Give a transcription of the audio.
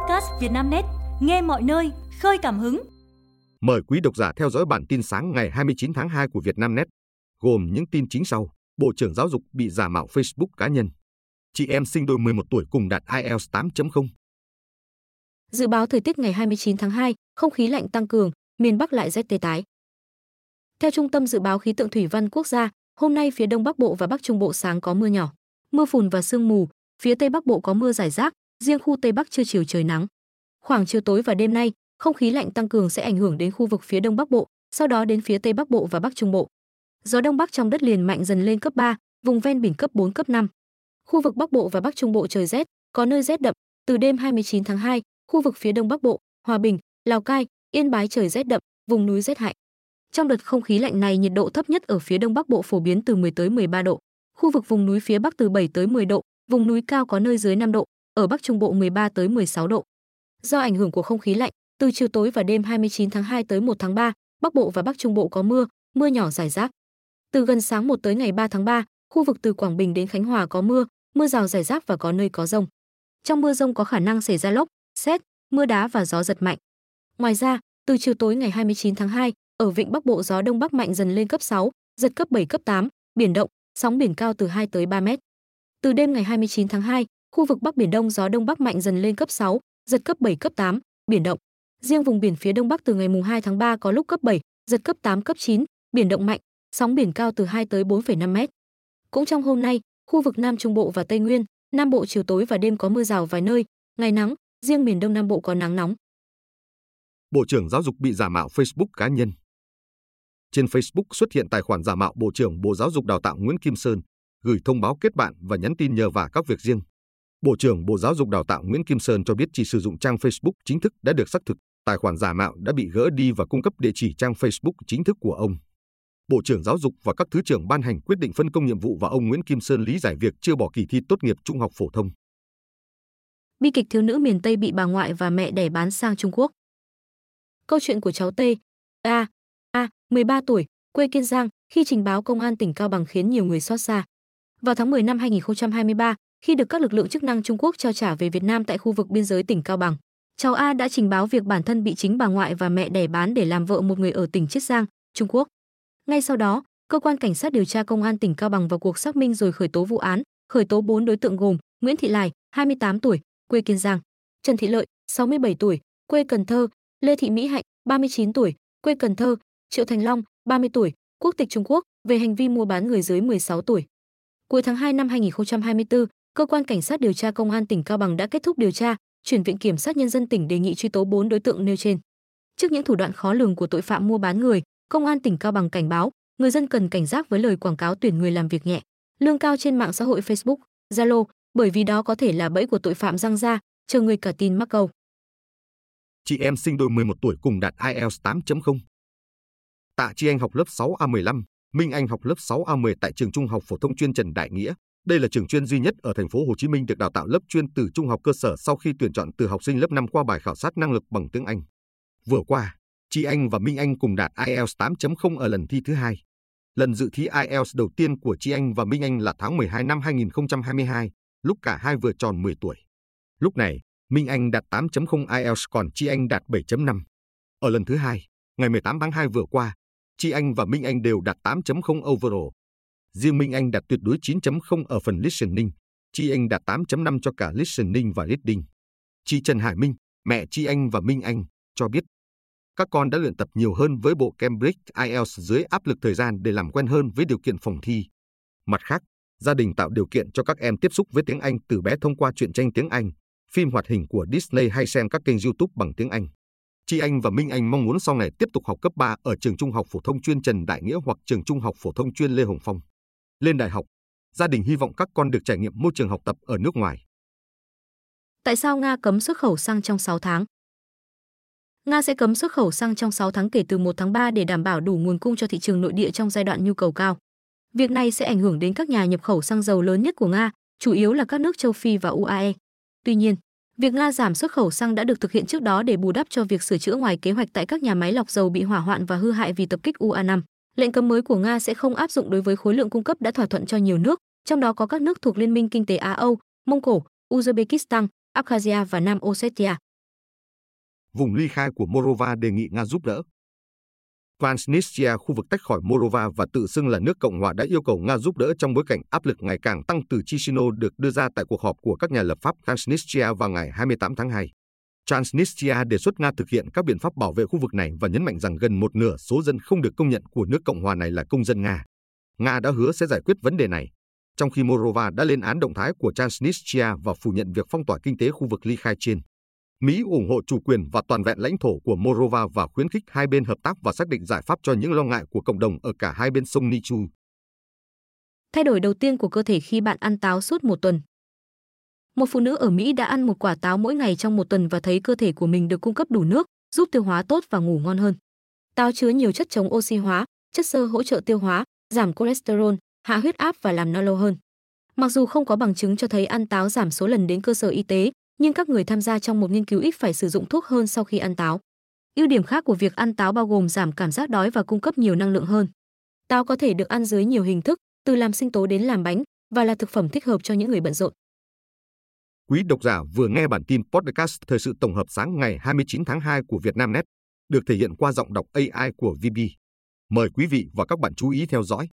podcast Vietnamnet, nghe mọi nơi, khơi cảm hứng. Mời quý độc giả theo dõi bản tin sáng ngày 29 tháng 2 của Vietnamnet, gồm những tin chính sau. Bộ trưởng Giáo dục bị giả mạo Facebook cá nhân. Chị em sinh đôi 11 tuổi cùng đạt IELTS 8.0. Dự báo thời tiết ngày 29 tháng 2, không khí lạnh tăng cường, miền Bắc lại rét tê tái. Theo Trung tâm Dự báo Khí tượng Thủy văn Quốc gia, hôm nay phía Đông Bắc Bộ và Bắc Trung Bộ sáng có mưa nhỏ, mưa phùn và sương mù, phía Tây Bắc Bộ có mưa rải rác, riêng khu Tây Bắc trưa chiều trời nắng. Khoảng chiều tối và đêm nay, không khí lạnh tăng cường sẽ ảnh hưởng đến khu vực phía Đông Bắc Bộ, sau đó đến phía Tây Bắc Bộ và Bắc Trung Bộ. Gió Đông Bắc trong đất liền mạnh dần lên cấp 3, vùng ven biển cấp 4 cấp 5. Khu vực Bắc Bộ và Bắc Trung Bộ trời rét, có nơi rét đậm. Từ đêm 29 tháng 2, khu vực phía Đông Bắc Bộ, Hòa Bình, Lào Cai, Yên Bái trời rét đậm, vùng núi rét hại. Trong đợt không khí lạnh này nhiệt độ thấp nhất ở phía Đông Bắc Bộ phổ biến từ 10 tới 13 độ, khu vực vùng núi phía Bắc từ 7 tới 10 độ, vùng núi cao có nơi dưới 5 độ, ở Bắc Trung Bộ 13 tới 16 độ. Do ảnh hưởng của không khí lạnh, từ chiều tối và đêm 29 tháng 2 tới 1 tháng 3, Bắc Bộ và Bắc Trung Bộ có mưa, mưa nhỏ rải rác. Từ gần sáng 1 tới ngày 3 tháng 3, khu vực từ Quảng Bình đến Khánh Hòa có mưa, mưa rào rải rác và có nơi có rông. Trong mưa rông có khả năng xảy ra lốc, xét, mưa đá và gió giật mạnh. Ngoài ra, từ chiều tối ngày 29 tháng 2, ở vịnh Bắc Bộ gió đông bắc mạnh dần lên cấp 6, giật cấp 7 cấp 8, biển động, sóng biển cao từ 2 tới 3 mét. Từ đêm ngày 29 tháng 2, khu vực Bắc Biển Đông gió Đông Bắc mạnh dần lên cấp 6, giật cấp 7 cấp 8, biển động. Riêng vùng biển phía Đông Bắc từ ngày mùng 2 tháng 3 có lúc cấp 7, giật cấp 8 cấp 9, biển động mạnh, sóng biển cao từ 2 tới 4,5 mét. Cũng trong hôm nay, khu vực Nam Trung Bộ và Tây Nguyên, Nam Bộ chiều tối và đêm có mưa rào vài nơi, ngày nắng, riêng miền Đông Nam Bộ có nắng nóng. Bộ trưởng Giáo dục bị giả mạo Facebook cá nhân. Trên Facebook xuất hiện tài khoản giả mạo Bộ trưởng Bộ Giáo dục Đào tạo Nguyễn Kim Sơn, gửi thông báo kết bạn và nhắn tin nhờ vả các việc riêng. Bộ trưởng Bộ Giáo dục Đào tạo Nguyễn Kim Sơn cho biết chỉ sử dụng trang Facebook chính thức đã được xác thực, tài khoản giả mạo đã bị gỡ đi và cung cấp địa chỉ trang Facebook chính thức của ông. Bộ trưởng Giáo dục và các thứ trưởng ban hành quyết định phân công nhiệm vụ và ông Nguyễn Kim Sơn lý giải việc chưa bỏ kỳ thi tốt nghiệp trung học phổ thông. Bi kịch thiếu nữ miền Tây bị bà ngoại và mẹ đẻ bán sang Trung Quốc. Câu chuyện của cháu T, A, A, 13 tuổi, quê Kiên Giang, khi trình báo công an tỉnh Cao Bằng khiến nhiều người xót xa. Vào tháng 10 năm 2023, khi được các lực lượng chức năng Trung Quốc trao trả về Việt Nam tại khu vực biên giới tỉnh Cao Bằng, cháu A đã trình báo việc bản thân bị chính bà ngoại và mẹ đẻ bán để làm vợ một người ở tỉnh Chiết Giang, Trung Quốc. Ngay sau đó, cơ quan cảnh sát điều tra công an tỉnh Cao Bằng vào cuộc xác minh rồi khởi tố vụ án, khởi tố 4 đối tượng gồm Nguyễn Thị Lài, 28 tuổi, quê Kiên Giang, Trần Thị Lợi, 67 tuổi, quê Cần Thơ, Lê Thị Mỹ Hạnh, 39 tuổi, quê Cần Thơ, Triệu Thành Long, 30 tuổi, quốc tịch Trung Quốc, về hành vi mua bán người dưới 16 tuổi. Cuối tháng 2 năm 2024, cơ quan cảnh sát điều tra công an tỉnh Cao Bằng đã kết thúc điều tra, chuyển viện kiểm sát nhân dân tỉnh đề nghị truy tố 4 đối tượng nêu trên. Trước những thủ đoạn khó lường của tội phạm mua bán người, công an tỉnh Cao Bằng cảnh báo, người dân cần cảnh giác với lời quảng cáo tuyển người làm việc nhẹ, lương cao trên mạng xã hội Facebook, Zalo, bởi vì đó có thể là bẫy của tội phạm răng ra, chờ người cả tin mắc câu. Chị em sinh đôi 11 tuổi cùng đạt IELTS 8.0. Tạ Chi Anh học lớp 6A15, Minh Anh học lớp 6A10 tại trường Trung học phổ thông chuyên Trần Đại Nghĩa. Đây là trường chuyên duy nhất ở thành phố Hồ Chí Minh được đào tạo lớp chuyên từ trung học cơ sở sau khi tuyển chọn từ học sinh lớp 5 qua bài khảo sát năng lực bằng tiếng Anh. Vừa qua, chị Anh và Minh Anh cùng đạt IELTS 8.0 ở lần thi thứ hai. Lần dự thi IELTS đầu tiên của chị Anh và Minh Anh là tháng 12 năm 2022, lúc cả hai vừa tròn 10 tuổi. Lúc này, Minh Anh đạt 8.0 IELTS còn chị Anh đạt 7.5. Ở lần thứ hai, ngày 18 tháng 2 vừa qua, chị Anh và Minh Anh đều đạt 8.0 overall. Riêng Minh Anh đạt tuyệt đối 9.0 ở phần listening, Chi Anh đạt 8.5 cho cả listening và reading. Chị Trần Hải Minh, mẹ Chi Anh và Minh Anh, cho biết các con đã luyện tập nhiều hơn với bộ Cambridge IELTS dưới áp lực thời gian để làm quen hơn với điều kiện phòng thi. Mặt khác, gia đình tạo điều kiện cho các em tiếp xúc với tiếng Anh từ bé thông qua truyện tranh tiếng Anh, phim hoạt hình của Disney hay xem các kênh YouTube bằng tiếng Anh. Chi Anh và Minh Anh mong muốn sau này tiếp tục học cấp 3 ở trường Trung học phổ thông chuyên Trần Đại Nghĩa hoặc trường Trung học phổ thông chuyên Lê Hồng Phong. Lên đại học, gia đình hy vọng các con được trải nghiệm môi trường học tập ở nước ngoài. Tại sao Nga cấm xuất khẩu xăng trong 6 tháng? Nga sẽ cấm xuất khẩu xăng trong 6 tháng kể từ 1 tháng 3 để đảm bảo đủ nguồn cung cho thị trường nội địa trong giai đoạn nhu cầu cao. Việc này sẽ ảnh hưởng đến các nhà nhập khẩu xăng dầu lớn nhất của Nga, chủ yếu là các nước châu Phi và UAE. Tuy nhiên, việc Nga giảm xuất khẩu xăng đã được thực hiện trước đó để bù đắp cho việc sửa chữa ngoài kế hoạch tại các nhà máy lọc dầu bị hỏa hoạn và hư hại vì tập kích UA5. Lệnh cấm mới của Nga sẽ không áp dụng đối với khối lượng cung cấp đã thỏa thuận cho nhiều nước, trong đó có các nước thuộc Liên minh Kinh tế Á Âu, Mông Cổ, Uzbekistan, Abkhazia và Nam Ossetia. vùng ly khai của Morova đề nghị Nga giúp đỡ. Transnistria, khu vực tách khỏi Morova và tự xưng là nước Cộng hòa đã yêu cầu Nga giúp đỡ trong bối cảnh áp lực ngày càng tăng từ Chisinau được đưa ra tại cuộc họp của các nhà lập pháp Transnistria vào ngày 28 tháng 2. Transnistria đề xuất Nga thực hiện các biện pháp bảo vệ khu vực này và nhấn mạnh rằng gần một nửa số dân không được công nhận của nước Cộng hòa này là công dân Nga. Nga đã hứa sẽ giải quyết vấn đề này, trong khi Morova đã lên án động thái của Transnistria và phủ nhận việc phong tỏa kinh tế khu vực ly khai trên. Mỹ ủng hộ chủ quyền và toàn vẹn lãnh thổ của Morova và khuyến khích hai bên hợp tác và xác định giải pháp cho những lo ngại của cộng đồng ở cả hai bên sông Nichu. Thay đổi đầu tiên của cơ thể khi bạn ăn táo suốt một tuần. Một phụ nữ ở Mỹ đã ăn một quả táo mỗi ngày trong một tuần và thấy cơ thể của mình được cung cấp đủ nước, giúp tiêu hóa tốt và ngủ ngon hơn. Táo chứa nhiều chất chống oxy hóa, chất xơ hỗ trợ tiêu hóa, giảm cholesterol, hạ huyết áp và làm no lâu hơn. Mặc dù không có bằng chứng cho thấy ăn táo giảm số lần đến cơ sở y tế, nhưng các người tham gia trong một nghiên cứu ít phải sử dụng thuốc hơn sau khi ăn táo. Ưu điểm khác của việc ăn táo bao gồm giảm cảm giác đói và cung cấp nhiều năng lượng hơn. Táo có thể được ăn dưới nhiều hình thức, từ làm sinh tố đến làm bánh và là thực phẩm thích hợp cho những người bận rộn. Quý độc giả vừa nghe bản tin podcast thời sự tổng hợp sáng ngày 29 tháng 2 của Vietnamnet, được thể hiện qua giọng đọc AI của VB. Mời quý vị và các bạn chú ý theo dõi.